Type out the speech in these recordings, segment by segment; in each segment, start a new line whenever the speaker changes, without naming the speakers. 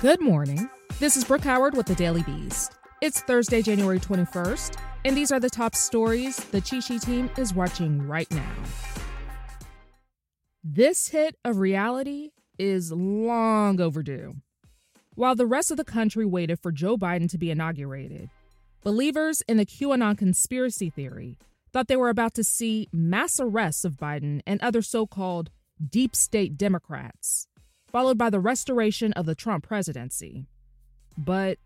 Good morning. This is Brooke Howard with the Daily Beast. It's Thursday, January 21st, and these are the top stories the Cheat Sheet team is watching right now. This hit of reality is long overdue. While the rest of the country waited for Joe Biden to be inaugurated, believers in the QAnon conspiracy theory thought they were about to see mass arrests of Biden and other so called deep state Democrats, followed by the restoration of the Trump presidency. But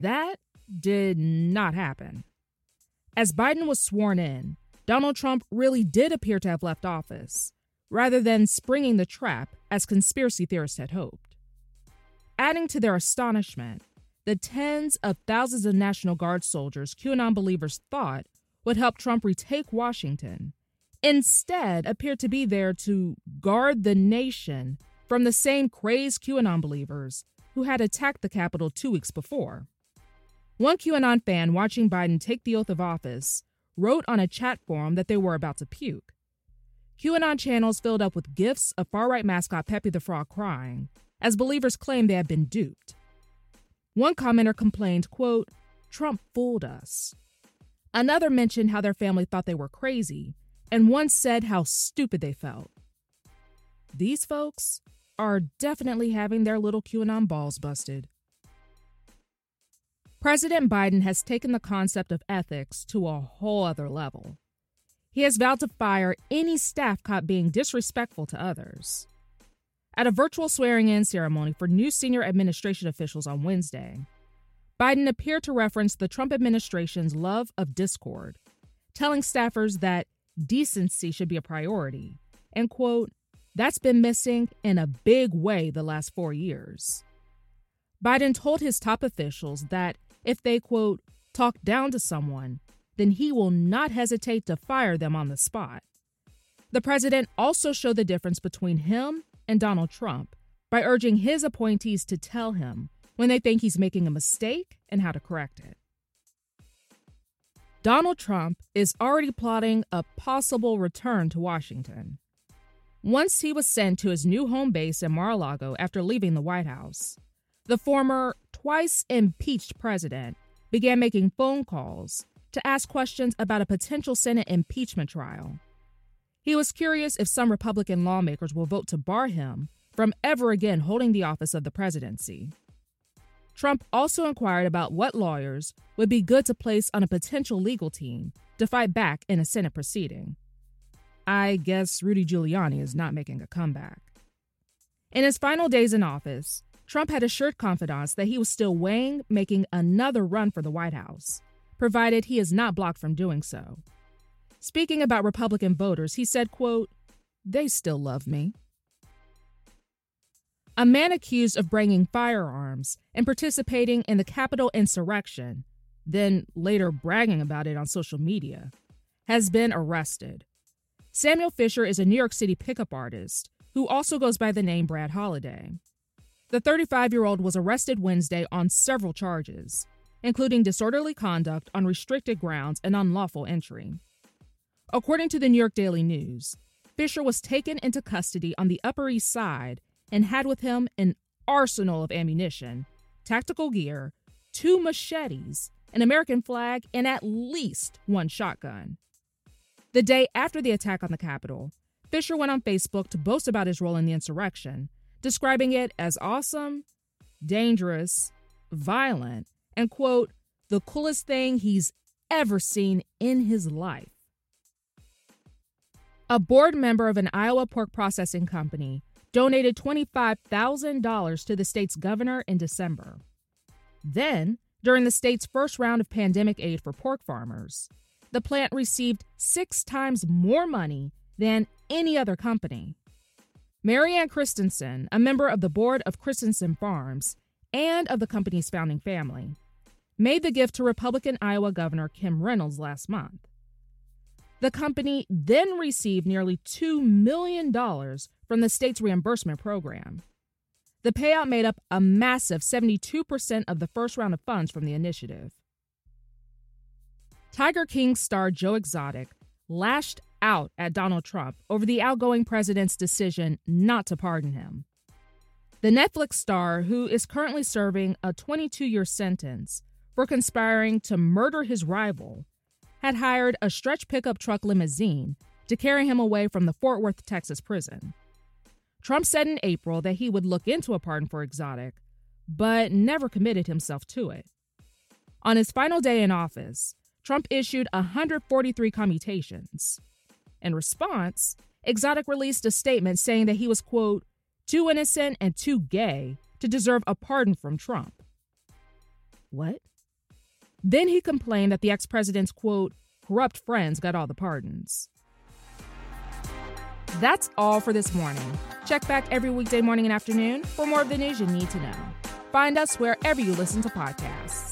that did not happen. As Biden was sworn in, Donald Trump really did appear to have left office, rather than springing the trap as conspiracy theorists had hoped. Adding to their astonishment, the tens of thousands of National Guard soldiers QAnon believers thought would help Trump retake Washington instead appeared to be there to guard the nation from the same crazed QAnon believers who had attacked the Capitol two weeks before. One QAnon fan watching Biden take the oath of office wrote on a chat forum that they were about to puke. QAnon channels filled up with gifs of far right mascot Pepe the Frog crying, as believers claimed they had been duped. One commenter complained, quote, Trump fooled us. Another mentioned how their family thought they were crazy, and one said how stupid they felt. These folks are definitely having their little QAnon balls busted. President Biden has taken the concept of ethics to a whole other level. He has vowed to fire any staff caught being disrespectful to others. At a virtual swearing in ceremony for new senior administration officials on Wednesday, Biden appeared to reference the Trump administration's love of discord, telling staffers that decency should be a priority, and quote, that's been missing in a big way the last four years. Biden told his top officials that if they, quote, talk down to someone, then he will not hesitate to fire them on the spot. The president also showed the difference between him and Donald Trump by urging his appointees to tell him when they think he's making a mistake and how to correct it. Donald Trump is already plotting a possible return to Washington. Once he was sent to his new home base in Mar a Lago after leaving the White House, the former twice impeached president began making phone calls to ask questions about a potential Senate impeachment trial. He was curious if some Republican lawmakers will vote to bar him from ever again holding the office of the presidency. Trump also inquired about what lawyers would be good to place on a potential legal team to fight back in a Senate proceeding. I guess Rudy Giuliani is not making a comeback. In his final days in office, Trump had assured confidants that he was still weighing making another run for the White House provided he is not blocked from doing so. Speaking about Republican voters, he said, quote, "They still love me." A man accused of bringing firearms and participating in the Capitol insurrection, then later bragging about it on social media, has been arrested. Samuel Fisher is a New York City pickup artist who also goes by the name Brad Holiday. The 35 year old was arrested Wednesday on several charges, including disorderly conduct on restricted grounds and unlawful entry. According to the New York Daily News, Fisher was taken into custody on the Upper East Side and had with him an arsenal of ammunition, tactical gear, two machetes, an American flag, and at least one shotgun. The day after the attack on the Capitol, Fisher went on Facebook to boast about his role in the insurrection, describing it as awesome, dangerous, violent, and quote, the coolest thing he's ever seen in his life. A board member of an Iowa pork processing company donated $25,000 to the state's governor in December. Then, during the state's first round of pandemic aid for pork farmers, the plant received six times more money than any other company. Marianne Christensen, a member of the board of Christensen Farms and of the company's founding family, made the gift to Republican Iowa Governor Kim Reynolds last month. The company then received nearly $2 million from the state's reimbursement program. The payout made up a massive 72% of the first round of funds from the initiative. Tiger King star Joe Exotic lashed out at Donald Trump over the outgoing president's decision not to pardon him. The Netflix star, who is currently serving a 22 year sentence for conspiring to murder his rival, had hired a stretch pickup truck limousine to carry him away from the Fort Worth, Texas prison. Trump said in April that he would look into a pardon for Exotic, but never committed himself to it. On his final day in office, Trump issued 143 commutations. In response, Exotic released a statement saying that he was, quote, too innocent and too gay to deserve a pardon from Trump. What? Then he complained that the ex president's, quote, corrupt friends got all the pardons. That's all for this morning. Check back every weekday morning and afternoon for more of the news you need to know. Find us wherever you listen to podcasts.